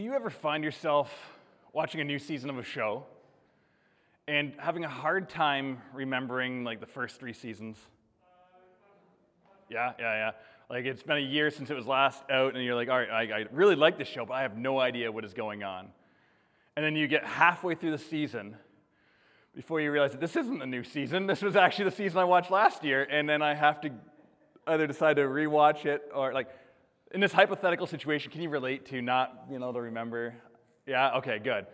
do you ever find yourself watching a new season of a show and having a hard time remembering like the first three seasons? Yeah, yeah, yeah. Like it's been a year since it was last out, and you're like, all right, I, I really like this show, but I have no idea what is going on. And then you get halfway through the season before you realize that this isn't a new season. This was actually the season I watched last year, and then I have to either decide to rewatch it or like in this hypothetical situation, can you relate to not being able to remember? Yeah, okay, good.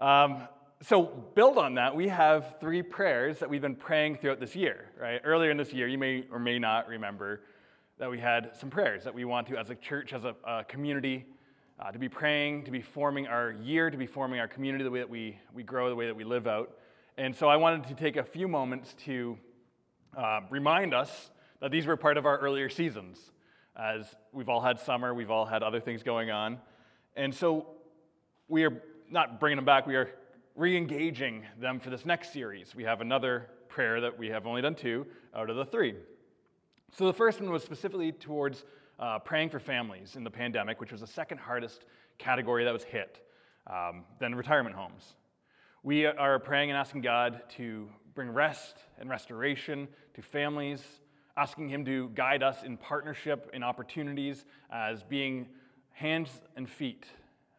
Um, so, build on that, we have three prayers that we've been praying throughout this year, right? Earlier in this year, you may or may not remember that we had some prayers that we want to, as a church, as a, a community, uh, to be praying, to be forming our year, to be forming our community, the way that we, we grow, the way that we live out. And so, I wanted to take a few moments to uh, remind us that these were part of our earlier seasons as we've all had summer, we've all had other things going on. And so we are not bringing them back, we are re engaging them for this next series. We have another prayer that we have only done two out of the three. So the first one was specifically towards uh, praying for families in the pandemic, which was the second hardest category that was hit, um, then retirement homes. We are praying and asking God to bring rest and restoration to families asking Him to guide us in partnership in opportunities as being hands and feet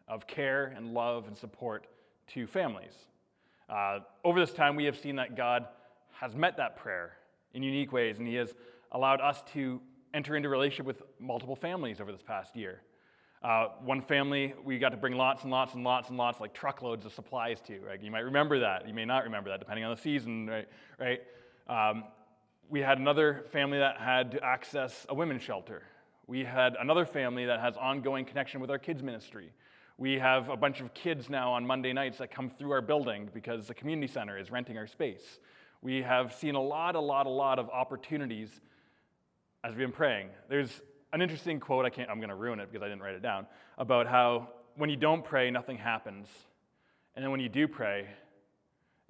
of care and love and support to families. Uh, over this time, we have seen that God has met that prayer in unique ways, and He has allowed us to enter into relationship with multiple families over this past year. Uh, one family we got to bring lots and lots and lots and lots, like truckloads of supplies to. Right? You might remember that. You may not remember that, depending on the season. Right? Right? Um, we had another family that had to access a women's shelter. We had another family that has ongoing connection with our kids' ministry. We have a bunch of kids now on Monday nights that come through our building because the community center is renting our space. We have seen a lot, a lot, a lot of opportunities as we've been praying. There's an interesting quote, I can't, I'm going to ruin it because I didn't write it down, about how when you don't pray, nothing happens. And then when you do pray,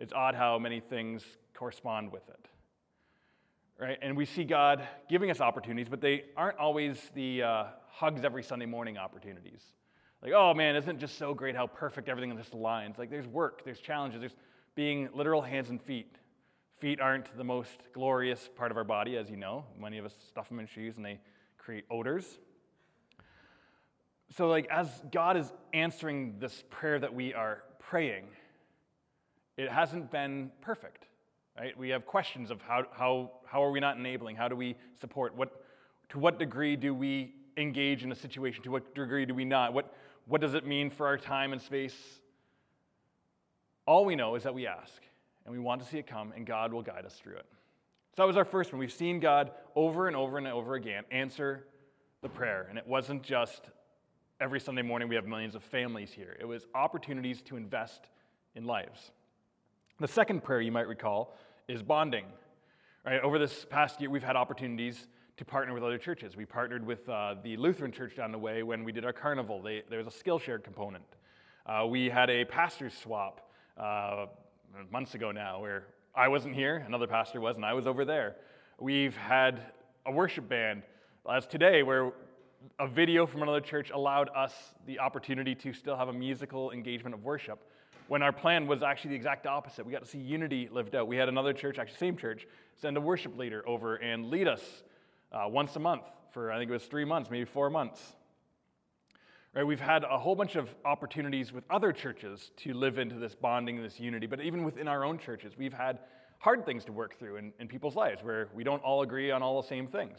it's odd how many things correspond with it right? And we see God giving us opportunities, but they aren't always the uh, hugs every Sunday morning opportunities. Like, oh man, isn't it just so great how perfect everything just aligns? Like, there's work, there's challenges, there's being literal hands and feet. Feet aren't the most glorious part of our body, as you know. Many of us stuff them in shoes and they create odors. So, like, as God is answering this prayer that we are praying, it hasn't been perfect. Right? We have questions of how, how, how are we not enabling? How do we support? What, to what degree do we engage in a situation? To what degree do we not? What, what does it mean for our time and space? All we know is that we ask, and we want to see it come, and God will guide us through it. So that was our first one. We've seen God over and over and over again answer the prayer. And it wasn't just every Sunday morning we have millions of families here, it was opportunities to invest in lives. The second prayer you might recall is bonding. Right? Over this past year, we've had opportunities to partner with other churches. We partnered with uh, the Lutheran church down the way when we did our carnival. They, there was a Skillshare component. Uh, we had a pastor's swap uh, months ago now where I wasn't here, another pastor was, and I was over there. We've had a worship band as today where a video from another church allowed us the opportunity to still have a musical engagement of worship when our plan was actually the exact opposite. We got to see unity lived out. We had another church, actually, same church, send a worship leader over and lead us uh, once a month for, I think it was three months, maybe four months. Right, we've had a whole bunch of opportunities with other churches to live into this bonding, this unity, but even within our own churches, we've had hard things to work through in, in people's lives where we don't all agree on all the same things.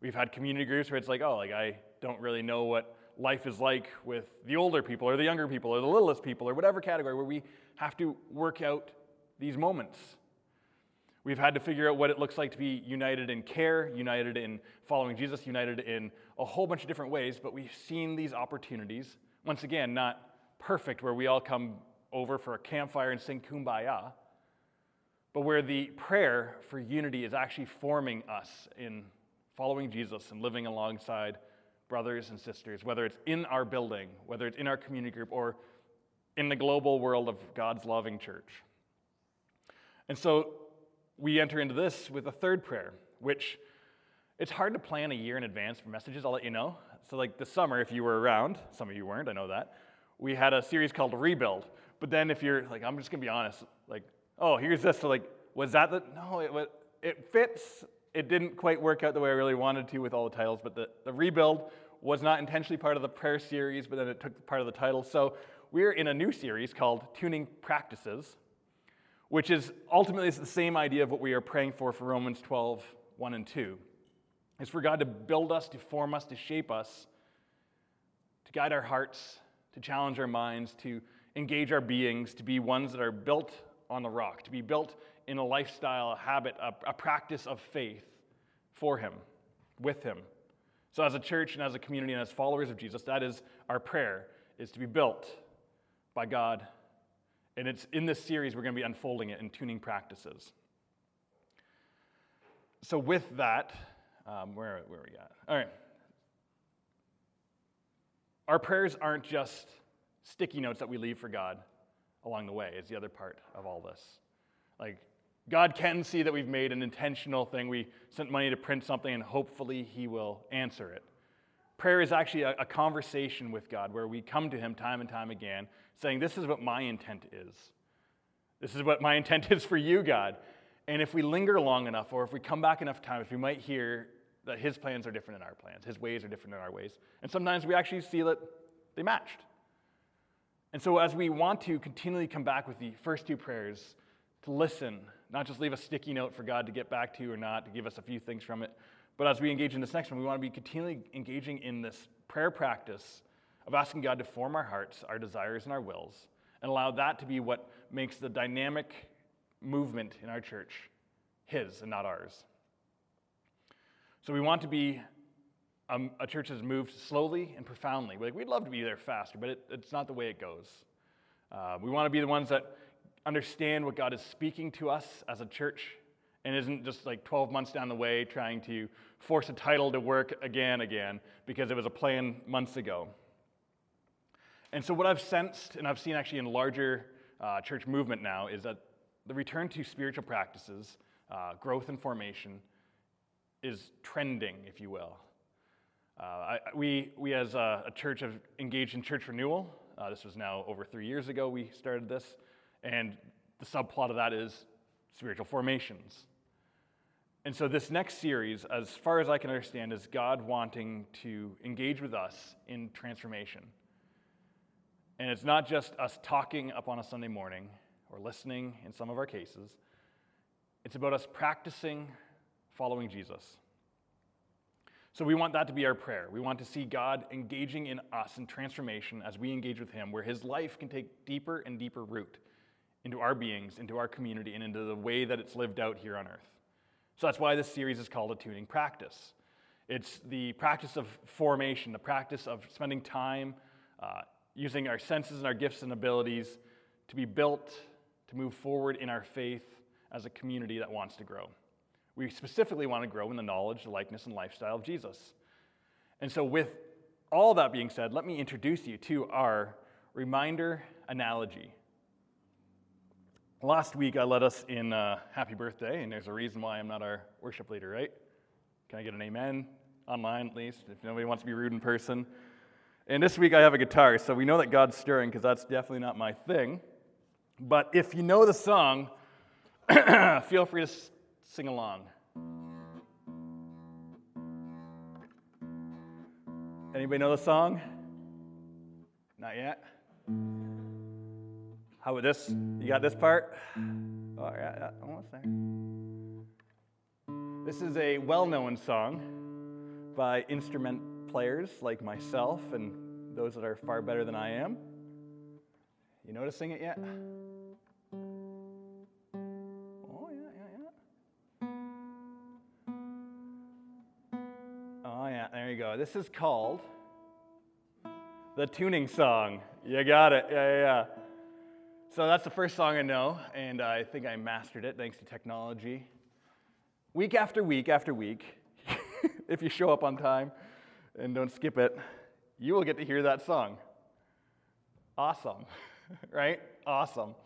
We've had community groups where it's like, oh, like I don't really know what life is like with the older people or the younger people or the littlest people or whatever category where we have to work out these moments. We've had to figure out what it looks like to be united in care, united in following Jesus, united in a whole bunch of different ways, but we've seen these opportunities, once again, not perfect, where we all come over for a campfire and sing kumbaya, but where the prayer for unity is actually forming us in following Jesus and living alongside brothers and sisters, whether it's in our building, whether it's in our community group, or in the global world of God's loving church. And so we enter into this with a third prayer, which it's hard to plan a year in advance for messages, I'll let you know. So, like this summer, if you were around, some of you weren't, I know that, we had a series called Rebuild. But then if you're like, I'm just gonna be honest, like, oh, here's this. So like, was that the? No, it, it fits. It didn't quite work out the way I really wanted to with all the titles. But the, the Rebuild was not intentionally part of the prayer series, but then it took part of the title. So we're in a new series called Tuning Practices, which is ultimately the same idea of what we are praying for for Romans 12, 1 and 2. It's for God to build us, to form us, to shape us, to guide our hearts, to challenge our minds, to engage our beings, to be ones that are built on the rock, to be built in a lifestyle, a habit, a, a practice of faith for Him, with Him. So, as a church and as a community and as followers of Jesus, that is our prayer, is to be built by God. And it's in this series we're going to be unfolding it in tuning practices. So, with that, um, where, where we at? All right. Our prayers aren't just sticky notes that we leave for God along the way, is the other part of all this. Like, God can see that we've made an intentional thing. We sent money to print something, and hopefully, He will answer it. Prayer is actually a, a, conversation with God where we come to Him time and time again, saying, This is what my intent is. This is what my intent is for you, God. And if we linger long enough, or if we come back enough times, we might hear that His plans are different than our plans, His ways are different than our ways. And sometimes we actually see that they matched. And so, as we want to continually come back with the first two prayers, to listen, not just leave a sticky note for God to get back to you or not, to give us a few things from it, but as we engage in this next one, we want to be continually engaging in this prayer practice of asking God to form our hearts, our desires, and our wills, and allow that to be what makes the dynamic movement in our church His and not ours. So we want to be um, a church that's moved slowly and profoundly. Like, we'd love to be there faster, but it, it's not the way it goes. Uh, we want to be the ones that understand what God is speaking to us as a church and isn't just like 12 months down the way trying to force a title to work again again because it was a plan months ago. And so, what I've sensed, and I've seen actually in larger uh, church movement now, is that the return to spiritual practices, uh, growth and formation, is trending, if you will. Uh, I, we, we, as a, a, church, have engaged in church renewal. Uh, this was now over three years ago we started this. And the subplot of that is spiritual formations. And so, this next series, as far as I can understand, is God wanting to engage with us in transformation. And it's not just us talking up on a Sunday morning or listening in some of our cases, it's about us practicing following Jesus. So, we want that to be our prayer. We want to see God engaging in us in transformation as we engage with Him, where His life can take deeper and deeper root into our beings, into our community, and into the way that it's lived out here on earth. So that's why this series is called a tuning practice. It's the practice of formation, the practice of spending time uh, using our senses and our gifts and abilities to be built to move forward in our faith as a community that wants to grow. We specifically want to grow in the knowledge, the likeness, and lifestyle of Jesus. And so, with all that being said, let me introduce you to our reminder analogy. Last week, I led us in uh, Happy Birthday, and there's a reason why I'm not our worship leader, right? Can I get an amen? Online, at least, if nobody wants to be rude in person. And this week, I have a guitar, so we know that God's stirring, because that's definitely not my thing. But if you know the song, feel free to sing along. Anybody know the song? Not yet? How about this? You got this part? Oh, yeah, yeah, almost there. This is a well known song by instrument players like myself and those that are far better than I am. You noticing it yet? Oh, yeah, yeah, yeah. Oh, yeah, there you go. This is called the tuning song. You got it. Yeah, yeah, yeah. So that's the first song I know, and I think I mastered it thanks to technology. Week after week after week, if you show up on time and don't skip it, you will get to hear that song. Awesome, right? Awesome.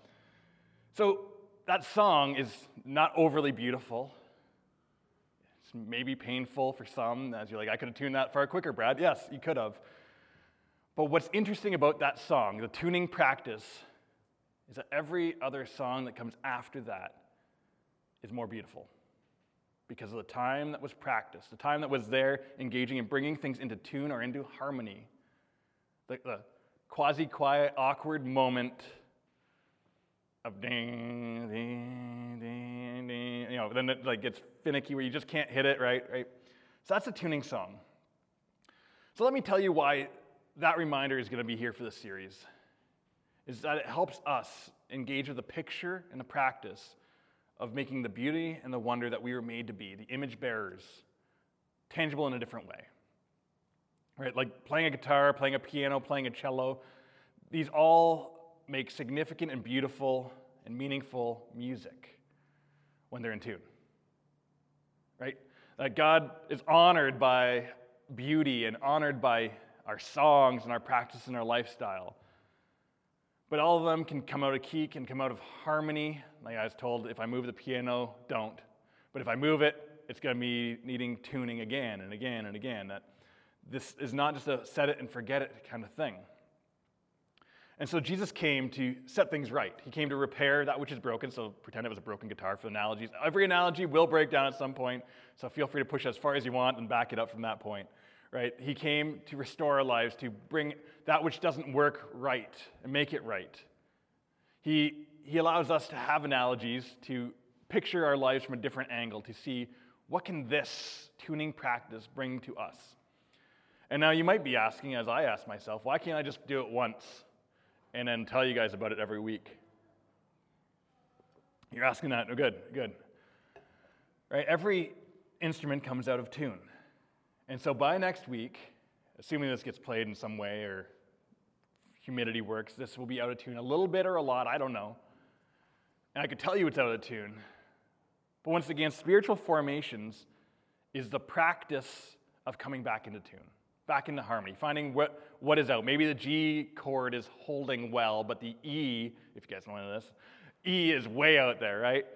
So that song is not overly beautiful. It's maybe painful for some, as you're like, I could have tuned that far quicker, Brad. Yes, you could have. But what's interesting about that song, the tuning practice, is that every other song that comes after that is more beautiful because of the time that was practiced, the time that was there engaging and bringing things into tune or into harmony. The, the quasi quiet, awkward moment of ding, ding, ding, ding, you know, then it like gets finicky where you just can't hit it, right? Right? So that's a tuning song. So let me tell you why that reminder is going to be here for this series. Is that it helps us engage with the picture and the practice of making the beauty and the wonder that we were made to be, the image bearers, tangible in a different way. Right? Like playing a guitar, playing a piano, playing a cello, these all make significant and beautiful and meaningful music when they're in tune. Right? That God is honored by beauty and honored by our songs and our practice and our lifestyle. But all of them can come out of key, can come out of harmony. Like I was told, if I move the piano, don't. But if I move it, it's going to be needing tuning again and again and again. That this is not just a set it and forget it kind of thing. And so Jesus came to set things right. He came to repair that which is broken. So pretend it was a broken guitar for analogies. Every analogy will break down at some point. So feel free to push as far as you want and back it up from that point right? He came to restore our lives, to bring that which doesn't work right and make it right. He, he allows us to have analogies, to picture our lives from a different angle, to see what can this tuning practice bring to us. And now you might be asking, as I ask myself, why can't I just do it once and then tell you guys about it every week? You're asking that? Oh, good, good. Right? Every instrument comes out of tune. And so by next week, assuming this gets played in some way or humidity works, this will be out of tune a little bit or a lot, I don't know. And I could tell you it's out of tune. But once again, spiritual formations is the practice of coming back into tune, back into harmony, finding what, what is out. Maybe the G chord is holding well, but the E, if you guys know this, E is way out there, right?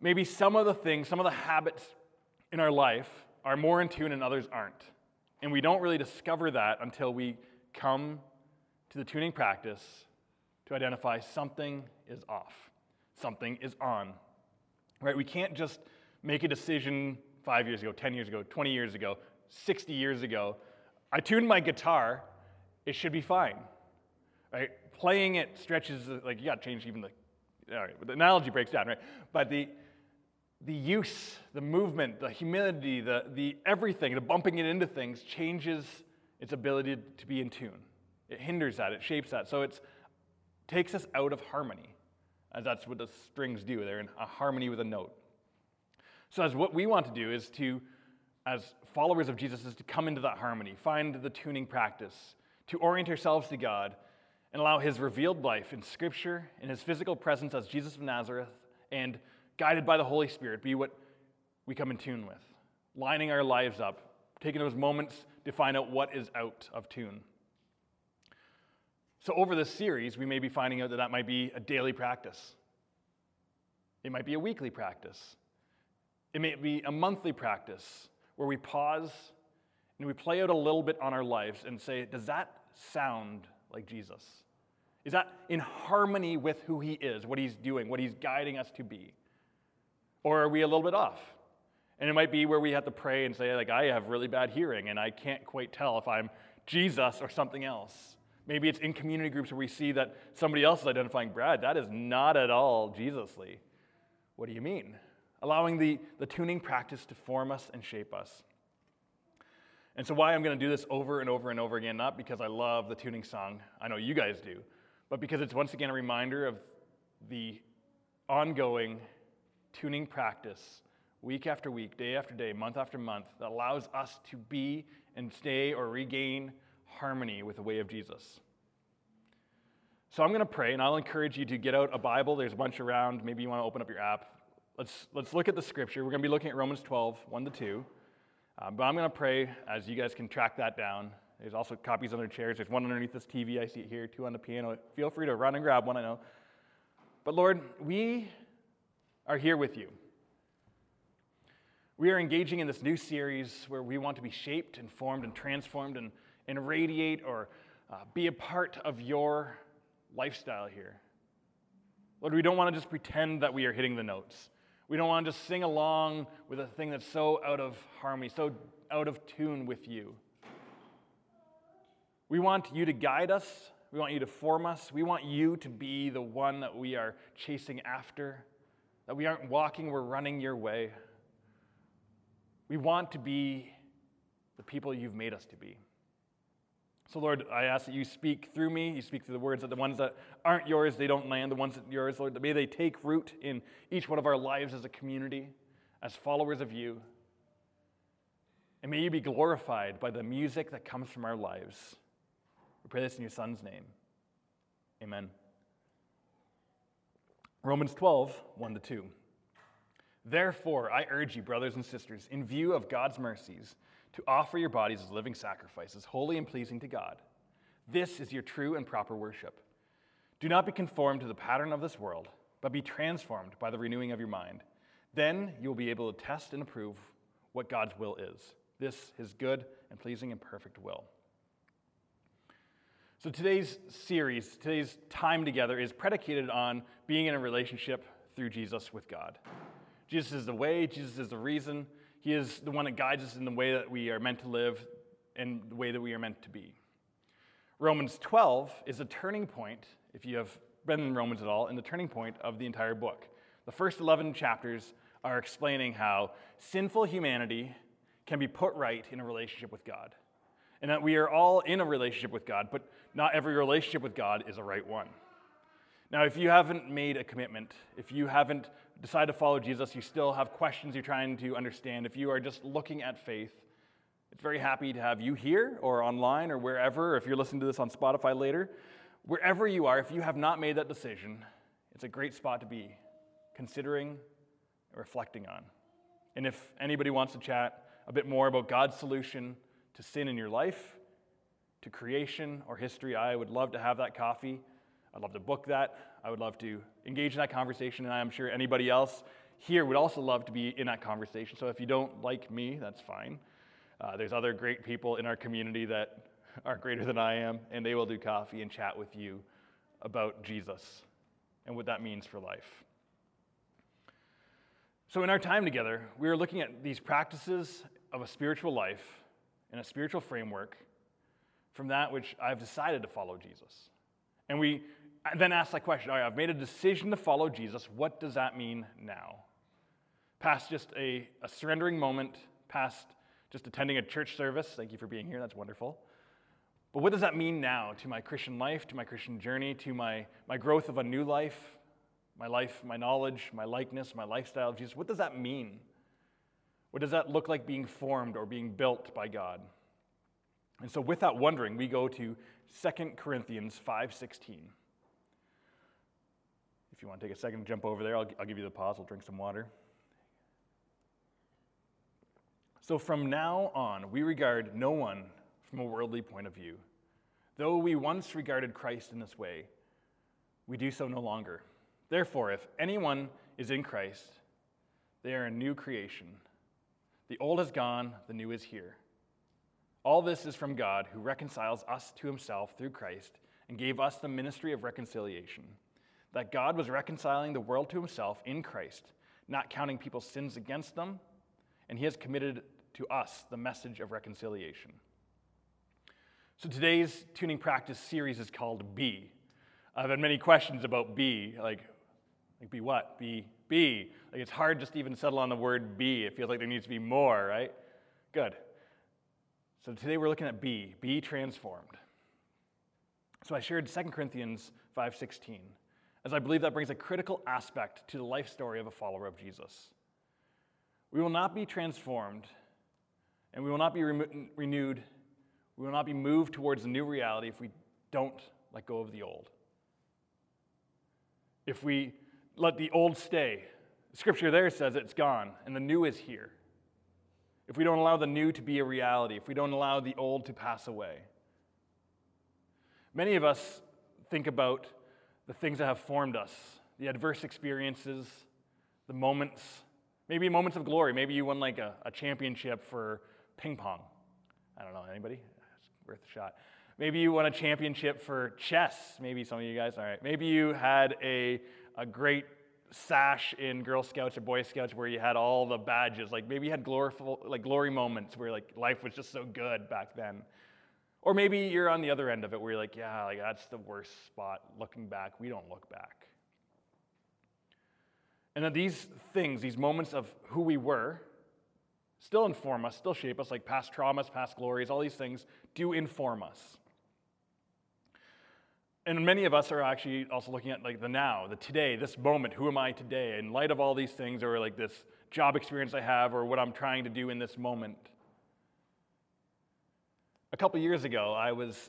Maybe some of the things, some of the habits in our life are more in tune and others aren't. And we don't really discover that until we come to the tuning practice to identify something is off, something is on. Right? We can't just make a decision five years ago, 10 years ago, 20 years ago, 60 years ago. I tuned my guitar, it should be fine. Right? Playing it stretches, like you got to change even the, all right, the analogy breaks down, right? But the, the use, the movement, the humidity, the, the everything, the bumping it into things changes its ability to be in tune. It hinders that, it shapes that. So it takes us out of harmony, as that's what the strings do. They're in a harmony with a note. So as what we want to do is to, as followers of Jesus, is to come into that harmony, find the tuning practice, to orient ourselves to God, and allow His revealed life in Scripture, in His physical presence as Jesus of Nazareth, and guided by the Holy Spirit, be what we come in tune with, lining our lives up, taking those moments to find out what is out of tune. So, over this series, we may be finding out that that might be a daily practice. It might be a weekly practice. It may be a monthly practice where we pause and we play out a little bit on our lives and say, Does that sound like Jesus? Is that in harmony with who he is, what he's doing, what he's guiding us to be? Or are we a little bit off? And it might be where we have to pray and say, like, I have really bad hearing and I can't quite tell if I'm Jesus or something else. Maybe it's in community groups where we see that somebody else is identifying, Brad, that is not at all Jesusly. What do you mean? Allowing the, the tuning practice to form us and shape us. And so, why I'm going to do this over and over and over again, not because I love the tuning song, I know you guys do, but because it's once again a reminder of the ongoing tuning practice week after week, day after day, month after month that allows us to be and stay or regain harmony with the way of Jesus. So I'm going to pray, and I'll encourage you to get out a Bible. There's a bunch around. Maybe you want to open up your app. Let's, let's look at the scripture. We're going to be looking at Romans 12, 1 to 2. Uh, but I'm going to pray as you guys can track that down. There's also copies under chairs. There's one underneath this TV. I see it here, two on the piano. Feel free to run and grab one, I know. But Lord, we are here with you. We are engaging in this new series where we want to be shaped and formed and transformed and, and radiate or uh, be a part of your lifestyle here. Lord, we don't want to just pretend that we are hitting the notes. We don't want to just sing along with a thing that's so out of harmony, so out of tune with you. We want you to guide us. We want you to form us. We want you to be the one that we are chasing after, that we aren't walking, we're running your way. We want to be the people you've made us to be. So, Lord, I ask that you speak through me. You speak through the words that the ones that aren't yours, they don't land. The ones that are yours, Lord, may they take root in each one of our lives as a community, as followers of you. And may you be glorified by the music that comes from our lives. We pray this in your Son's name. Amen. Romans 12, 1 to 2. Therefore, I urge you, brothers and sisters, in view of God's mercies, to offer your bodies as living sacrifices, holy and pleasing to God. This is your true and proper worship. Do not be conformed to the pattern of this world, but be transformed by the renewing of your mind. Then you will be able to test and approve what God's will is. This his good and pleasing and perfect will. So today's series, today's time together is predicated on being in a relationship through Jesus with God. Jesus is the way, Jesus is the reason, he is the one that guides us in the way that we are meant to live and the way that we are meant to be. Romans 12 is a turning point, if you have been in Romans at all, and the turning point of the entire book. The first 11 chapters are explaining how sinful humanity can be put right in a relationship with God. And that we are all in a relationship with God, but not every relationship with God is a right one. Now, if you haven't made a commitment, if you haven't decided to follow Jesus, you still have questions you're trying to understand, if you are just looking at faith, it's very happy to have you here or online or wherever, if you're listening to this on Spotify later. Wherever you are, if you have not made that decision, it's a great spot to be considering, and reflecting on. And if anybody wants to chat a bit more about God's solution to sin in your life, to creation or history, I would love to have that coffee. I'd love to book that. I would love to engage in that conversation, and I'm sure anybody else here would also love to be in that conversation. So if you don't like me, that's fine. Uh, there's other great people in our community that are greater than I am, and they will do coffee and chat with you about Jesus and what that means for life. So, in our time together, we are looking at these practices of a spiritual life and a spiritual framework from that which I've decided to follow Jesus. And we then ask that question all right, I've made a decision to follow Jesus. What does that mean now? Past just a, a surrendering moment, past just attending a church service. Thank you for being here. That's wonderful. But what does that mean now to my Christian life, to my Christian journey, to my, my growth of a new life, my life, my knowledge, my likeness, my lifestyle of Jesus? What does that mean? What does that look like being formed or being built by God? And so without wondering, we go to 2 Corinthians 5:16. If you want to take a second to jump over there, I'll, I'll give you the pause. I'll drink some water. So from now on, we regard no one from a worldly point of view. Though we once regarded Christ in this way, we do so no longer. Therefore, if anyone is in Christ, they are a new creation. The old has gone, the new is here. All this is from God, who reconciles us to himself through Christ and gave us the ministry of reconciliation that God was reconciling the world to himself in Christ, not counting people's sins against them, and he has committed to us the message of reconciliation. So today's tuning practice series is called Be. I've had many questions about B, like, like be what? Be, B. Like it's hard just to even settle on the word B. It feels like there needs to be more, right? Good. So today we're looking at be, be transformed. So I shared 2 Corinthians 5:16 as I believe that brings a critical aspect to the life story of a follower of Jesus. We will not be transformed, and we will not be re- renewed, we will not be moved towards a new reality if we don't let go of the old. If we let the old stay, scripture there says it's gone, and the new is here. If we don't allow the new to be a reality, if we don't allow the old to pass away. Many of us think about the things that have formed us, the adverse experiences, the moments, maybe moments of glory. Maybe you won like a, a championship for ping pong. I don't know, anybody? It's worth a shot. Maybe you won a championship for chess. Maybe some of you guys, all right. Maybe you had a, a great sash in Girl Scouts or Boy Scouts where you had all the badges. Like maybe you had gloriful, like glory moments where like life was just so good back then. Or maybe you're on the other end of it where you're like, yeah, like that's the worst spot. Looking back, we don't look back. And that these things, these moments of who we were, still inform us, still shape us, like past traumas, past glories, all these things do inform us. And many of us are actually also looking at like the now, the today, this moment, who am I today? In light of all these things, or like this job experience I have, or what I'm trying to do in this moment. A couple years ago, I was,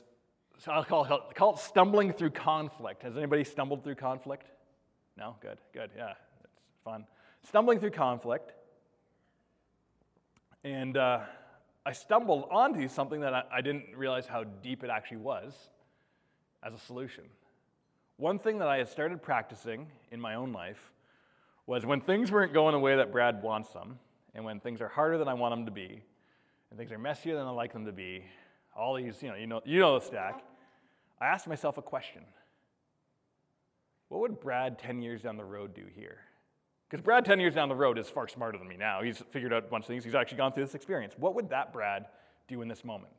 so I'll call it, call it stumbling through conflict. Has anybody stumbled through conflict? No? Good, good, yeah, it's fun. Stumbling through conflict. And uh, I stumbled onto something that I, I didn't realize how deep it actually was as a solution. One thing that I had started practicing in my own life was when things weren't going the way that Brad wants them, and when things are harder than I want them to be, and things are messier than I like them to be, all these, you know, you know, you know the stack, I asked myself a question. What would Brad 10 years down the road do here? Because Brad 10 years down the road is far smarter than me now. He's figured out a bunch of things. He's actually gone through this experience. What would that Brad do in this moment?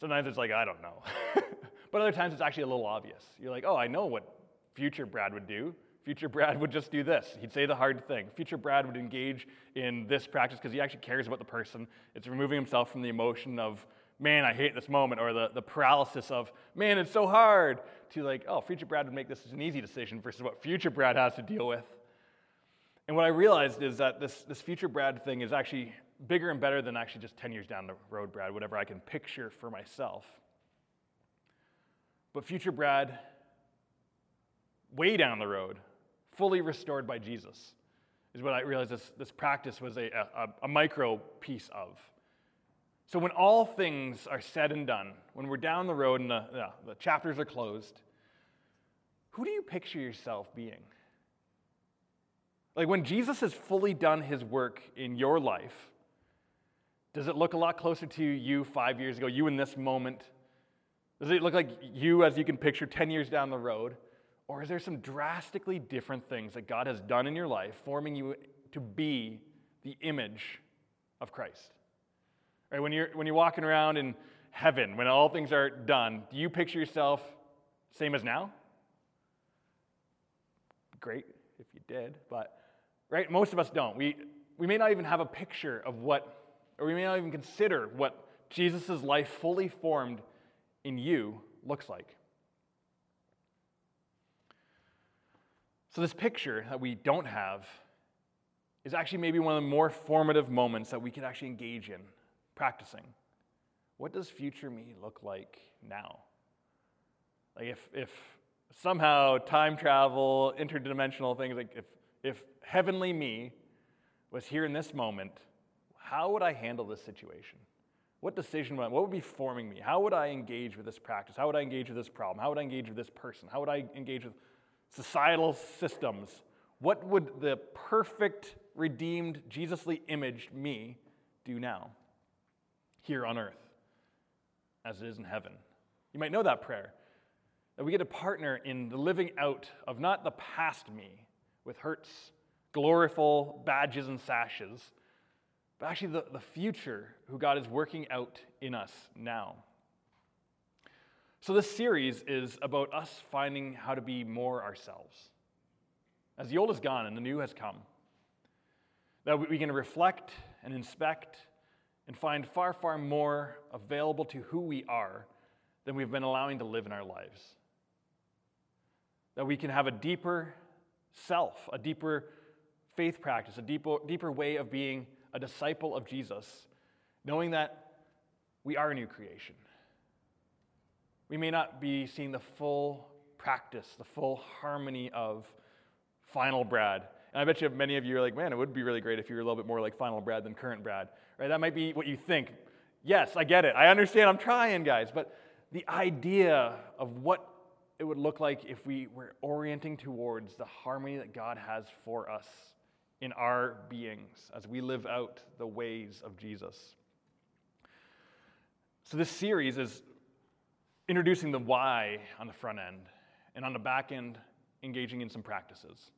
Sometimes it's like, I don't know. but other times it's actually a little obvious. You're like, oh, I know what future Brad would do. Future Brad would just do this. He'd say the hard thing. Future Brad would engage in this practice because he actually cares about the person. It's removing himself from the emotion of, man, I hate this moment, or the, the paralysis of, man, it's so hard, to like, oh, future Brad would make this an easy decision versus what future Brad has to deal with. And what I realized is that this, this future Brad thing is actually bigger and better than actually just 10 years down the road, Brad, whatever I can picture for myself. But future Brad, way down the road, fully restored by Jesus, is what I realized this, this practice was a, a, a micro piece of. So when all things are said and done, when we're down the road and the, the, the chapters are closed, who do you picture yourself being? Like when Jesus has fully done his work in your life, does it look a lot closer to you five years ago, you in this moment? Does it look like you as you can picture 10 years down the road? Or is there some drastically different things that God has done in your life, forming you to be the image of Christ? Right, when, you're, when you're walking around in heaven, when all things are done, do you picture yourself same as now? Great if you did, but right, most of us don't. We, we may not even have a picture of what or we may not even consider what Jesus' life fully formed in you looks like. So, this picture that we don't have is actually maybe one of the more formative moments that we can actually engage in practicing. What does future me look like now? Like, if, if somehow time travel, interdimensional things, like if, if heavenly me was here in this moment, how would I handle this situation? What decision would I, what would be forming me? How would I engage with this practice? How would I engage with this problem? How would I engage with this person? How would I engage with societal systems? What would the perfect, redeemed, Jesusly imaged me do now, here on earth, as it is in heaven? You might know that prayer. That we get a partner in the living out of not the past me with hurts, gloriful badges and sashes, but actually the, the future who God is working out in us now. So, this series is about us finding how to be more ourselves. As the old is gone and the new has come, that we can reflect and inspect and find far, far more available to who we are than we've been allowing to live in our lives. That we can have a deeper self, a deeper faith practice, a deeper, deeper way of being a disciple of Jesus, knowing that we are a new creation. We may not be seeing the full practice, the full harmony of final Brad. And I bet you many of you are like, man, it would be really great if you were a little bit more like final Brad than current Brad. Right? That might be what you think. Yes, I get it. I understand. I'm trying, guys. But the idea of what it would look like if we were orienting towards the harmony that God has for us in our beings as we live out the ways of Jesus. So, this series is introducing the why on the front end, and on the back end, engaging in some practices.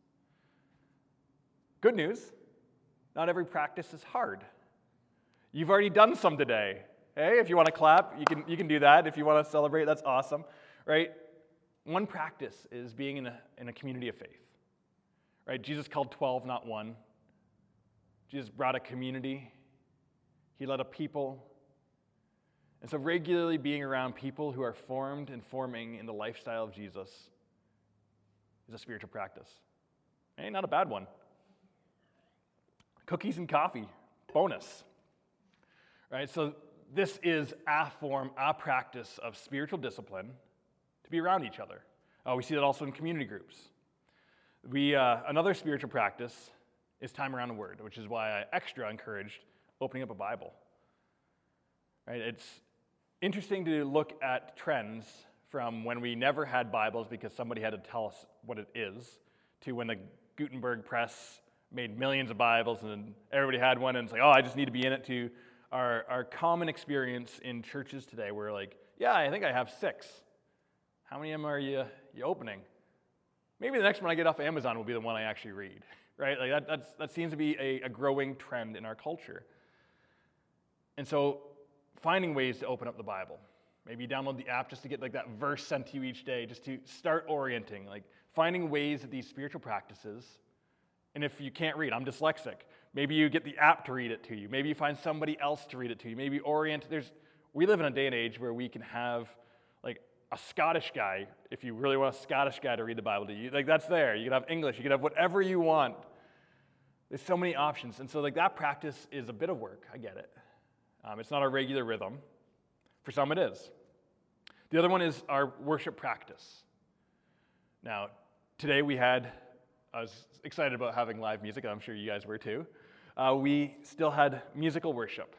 Good news not every practice is hard. You've already done some today. Hey, if you want to clap, you can, you can do that. If you want to celebrate, that's awesome, right? One practice is being in a, in a community of faith, right? Jesus called 12, not one. Jesus brought a community, He led a people. And so, regularly being around people who are formed and forming in the lifestyle of Jesus is a spiritual practice. Hey, not a bad one. Cookies and coffee, bonus. Right? So, this is a form, a practice of spiritual discipline to be around each other. Uh, we see that also in community groups. We, uh, another spiritual practice is time around the Word, which is why I extra encouraged opening up a Bible. Right? It's interesting to look at trends from when we never had Bibles because somebody had to tell us what it is, to when the Gutenberg press made millions of Bibles and everybody had one, and it's like, oh, I just need to be in it, to our, our common experience in churches today where, like, yeah, I think I have six. How many of them are you, you opening? Maybe the next one I get off Amazon will be the one I actually read, right? Like that, that seems to be a, a growing trend in our culture. And so finding ways to open up the Bible. Maybe download the app just to get like that verse sent to you each day, just to start orienting, like finding ways that these spiritual practices, and if you can't read, I'm dyslexic, maybe you get the app to read it to you. Maybe you find somebody else to read it to you. Maybe orient. There's, we live in a day and age where we can have a Scottish guy, if you really want a Scottish guy to read the Bible to you, like that's there. You can have English, you can have whatever you want. There's so many options. And so, like, that practice is a bit of work. I get it. Um, it's not a regular rhythm. For some, it is. The other one is our worship practice. Now, today we had, I was excited about having live music, I'm sure you guys were too. Uh, we still had musical worship.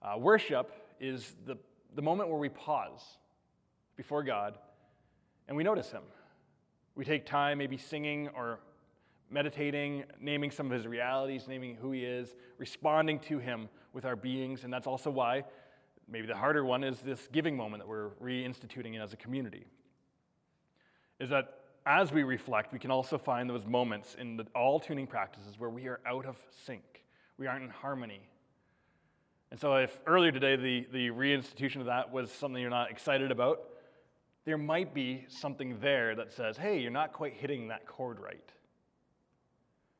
Uh, worship is the, the moment where we pause before God and we notice Him. We take time, maybe singing or meditating, naming some of His realities, naming who He is, responding to Him with our beings. And that's also why maybe the harder one is this giving moment that we're reinstituting in as a community. Is that as we reflect, we can also find those moments in the all tuning practices where we are out of sync, we aren't in harmony. And so, if earlier today the, the reinstitution of that was something you're not excited about, there might be something there that says, hey, you're not quite hitting that chord right.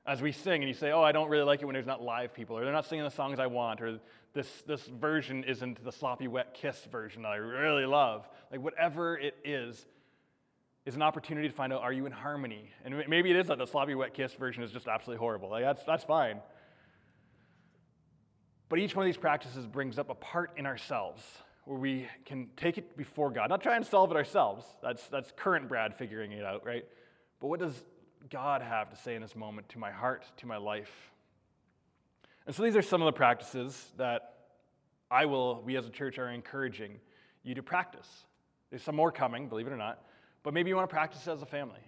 As we sing and you say, oh, I don't really like it when there's not live people, or they're not singing the songs I want, or this, this version isn't the sloppy wet kiss version that I really love. Like, whatever it is, is an opportunity to find out are you in harmony? And maybe it is that the sloppy wet kiss version is just absolutely horrible. Like, that's, that's fine. But each one of these practices brings up a part in ourselves where we can take it before God, not try and solve it ourselves. That's, that's current Brad figuring it out, right? But what does God have to say in this moment to my heart, to my life? And so these are some of the practices that I will, we as a church are encouraging you to practice. There's some more coming, believe it or not, but maybe you want to practice as a family.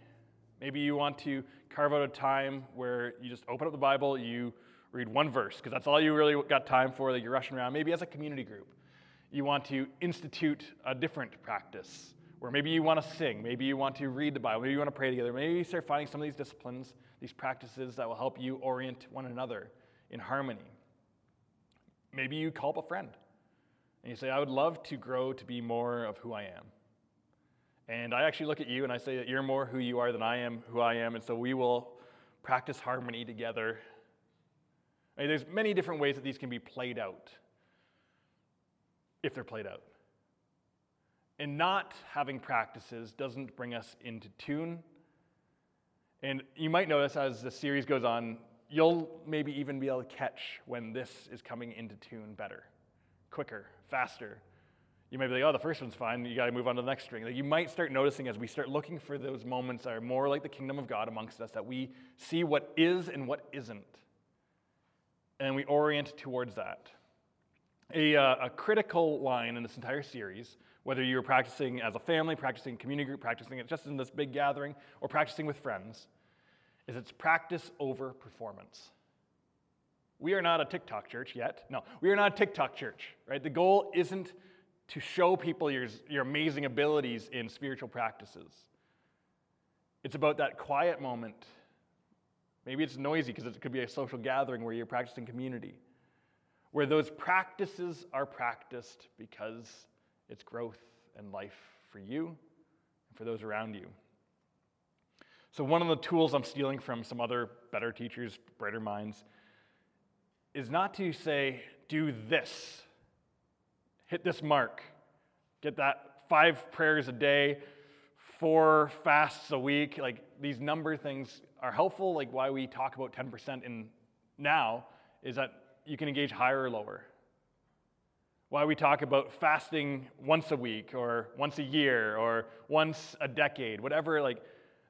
Maybe you want to carve out a time where you just open up the Bible, you read one verse, because that's all you really got time for that you're rushing around. Maybe as a community group you want to institute a different practice where maybe you want to sing, maybe you want to read the Bible, maybe you want to pray together, maybe you start finding some of these disciplines, these practices that will help you orient one another in harmony. Maybe you call up a friend and you say, I would love to grow to be more of who I am. And I actually look at you and I say that you're more who you are than I am who I am, and so we will practice harmony together. I mean, there's many different ways that these can be played out if they're played out. And not having practices doesn't bring us into tune. And you might notice as the series goes on, you'll maybe even be able to catch when this is coming into tune better, quicker, faster. You might be like, oh, the first one's fine, you got to move on to the next string. Like you might start noticing as we start looking for those moments that are more like the kingdom of God amongst us, that we see what is and what isn't. And we orient towards that a, uh, a critical line in this entire series, whether you're practicing as a family, practicing community group, practicing it just in this big gathering, or practicing with friends, is it's practice over performance. We are not a TikTok church yet. No, we are not a TikTok church, right? The goal isn't to show people your, your amazing abilities in spiritual practices. It's about that quiet moment. Maybe it's noisy because it could be a social gathering where you're practicing community, where those practices are practiced because it's growth and life for you and for those around you. So, one of the tools I'm stealing from some other better teachers, brighter minds, is not to say, do this, hit this mark, get that five prayers a day, four fasts a week. Like these number things are helpful. Like why we talk about 10% in now is that you can engage higher or lower. Why we talk about fasting once a week or once a year or once a decade, whatever, like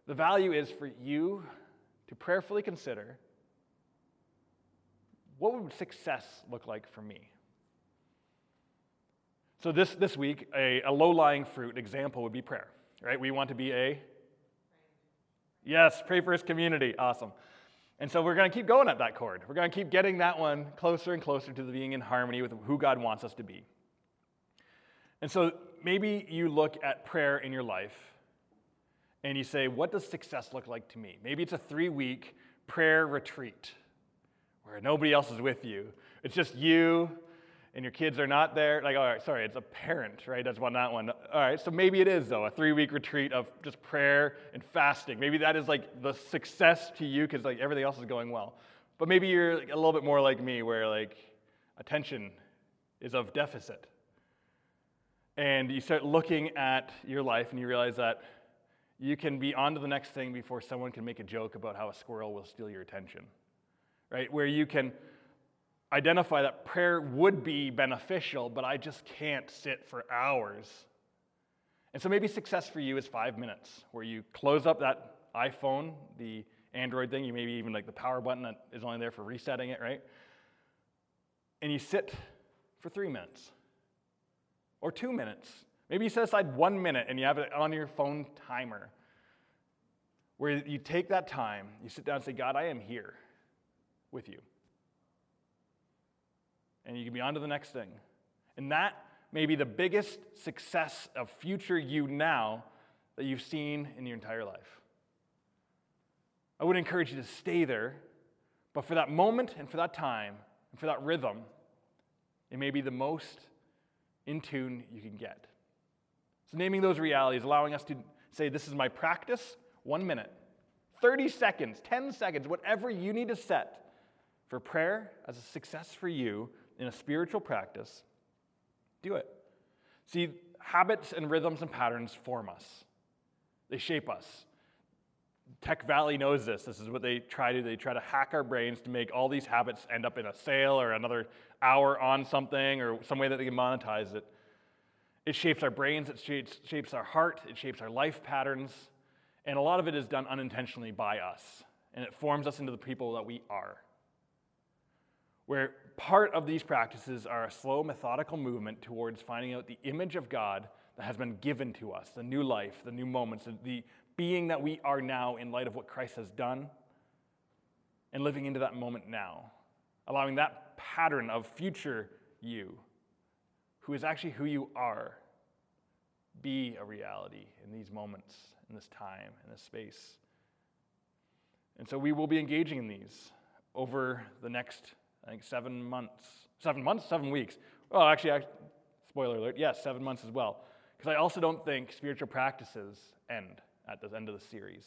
the value is for you to prayerfully consider what would success look like for me? So this, this week, a, a low-lying fruit example would be prayer, right? We want to be a Yes, pray for his community. Awesome. And so we're going to keep going at that chord. We're going to keep getting that one closer and closer to the being in harmony with who God wants us to be. And so maybe you look at prayer in your life and you say, What does success look like to me? Maybe it's a three week prayer retreat where nobody else is with you. It's just you and your kids are not there. Like, all right, sorry, it's a parent, right? That's one, that one. All right, so maybe it is, though, a three week retreat of just prayer and fasting. Maybe that is like the success to you because like everything else is going well. But maybe you're a little bit more like me where like attention is of deficit. And you start looking at your life and you realize that you can be on to the next thing before someone can make a joke about how a squirrel will steal your attention right? Where you can identify that prayer would be beneficial, but I just can't sit for hours. And so maybe success for you is five minutes, where you close up that iPhone, the Android thing, you maybe even like the power button that is only there for resetting it, right? And you sit for three minutes or two minutes. Maybe you set aside one minute and you have it on your phone timer where you take that time, you sit down and say, God, I am here with you. And you can be on to the next thing. And that may be the biggest success of future you now that you've seen in your entire life. I would encourage you to stay there, but for that moment and for that time and for that rhythm, it may be the most in tune you can get. So, naming those realities, allowing us to say, This is my practice, one minute, 30 seconds, 10 seconds, whatever you need to set for prayer as a success for you in a spiritual practice, do it. See, habits and rhythms and patterns form us, they shape us. Tech Valley knows this. This is what they try to do. They try to hack our brains to make all these habits end up in a sale or another hour on something or some way that they can monetize it. It shapes our brains, it shapes, shapes our heart, it shapes our life patterns, and a lot of it is done unintentionally by us. And it forms us into the people that we are where part of these practices are a slow, methodical movement towards finding out the image of God that has been given to us, the new life, the new moments, the being that we are now in light of what Christ has done, and living into that moment now, allowing that pattern of future you, who is actually who you are, be a reality in these moments, in this time, in this space. And so we will be engaging in these over the next I think seven months. Seven months? Seven weeks. Well, actually, I, spoiler alert, yes, seven months as well. Because I also don't think spiritual practices end at the end of the series.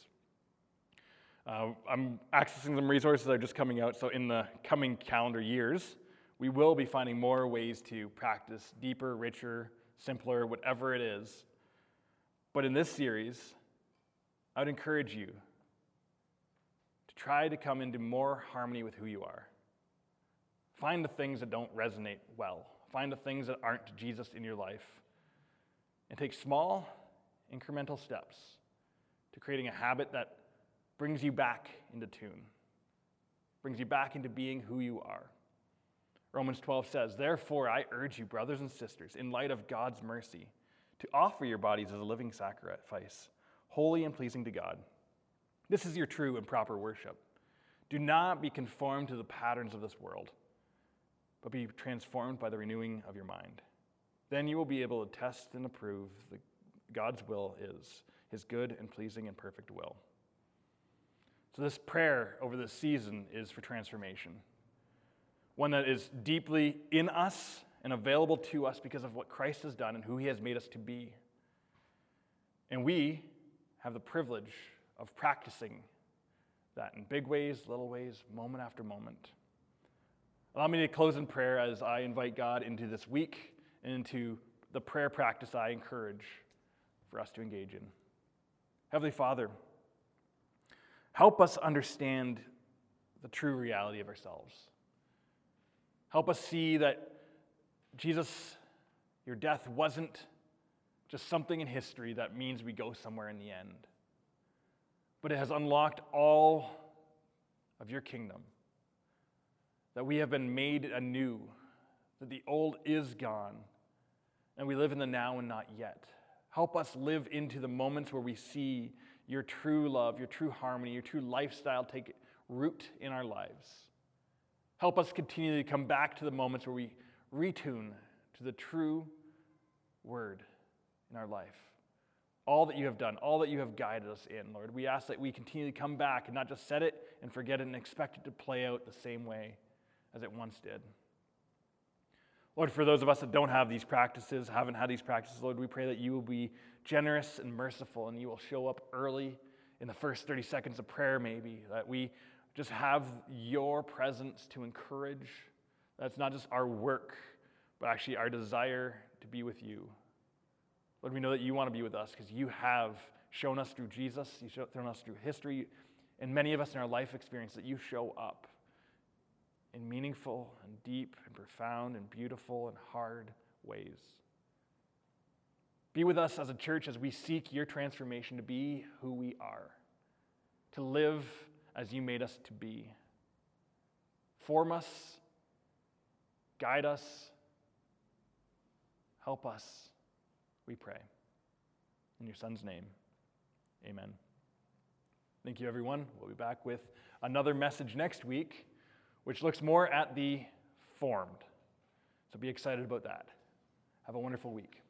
Uh, I'm accessing some resources that are just coming out, so in the coming calendar years, we will be finding more ways to practice deeper, richer, simpler, whatever it is. But in this series, I would encourage you to try to come into more harmony with who you are. Find the things that don't resonate well. Find the things that aren't Jesus in your life. And take small, incremental steps to creating a habit that brings you back into tune, brings you back into being who you are. Romans 12 says, Therefore, I urge you, brothers and sisters, in light of God's mercy, to offer your bodies as a living sacrifice, holy and pleasing to God. This is your true and proper worship. Do not be conformed to the patterns of this world, but be transformed by the renewing of your mind. Then you will be able to test and approve that God's will is, his good and pleasing and perfect will. So, this prayer over this season is for transformation, one that is deeply in us and available to us because of what Christ has done and who he has made us to be. And we have the privilege of practicing that in big ways, little ways, moment after moment. Allow me to close in prayer as I invite God into this week and into the prayer practice I encourage for us to engage in. Heavenly Father, help us understand the true reality of ourselves. Help us see that Jesus, your death wasn't just something in history that means we go somewhere in the end, but it has unlocked all of your kingdom. That we have been made anew, that the old is gone, and we live in the now and not yet. Help us live into the moments where we see your true love, your true harmony, your true lifestyle take root in our lives. Help us continually come back to the moments where we retune to the true word in our life. All that you have done, all that you have guided us in, Lord. We ask that we continually come back and not just set it and forget it and expect it to play out the same way as it once did. Lord, for those of us that don't have these practices, haven't had these practices, Lord, we pray that you will be generous and merciful and you will show up early in the first 30 seconds of prayer, maybe, that we just have your presence to encourage. That's not just our work, but actually our desire to be with you. Lord, we know that you want to be with us because you have shown us through Jesus, you've shown us through history, and many of us in our life experience that you show up in meaningful and deep and profound and beautiful and hard ways. Be with us as a church as we seek your transformation to be who we are, to live as you made us to be. Form us, guide us, help us we pray. In your Son's name, amen. Thank you, everyone. We'll be back with another message next week, which looks more at the formed. So be excited about that. Have a wonderful week.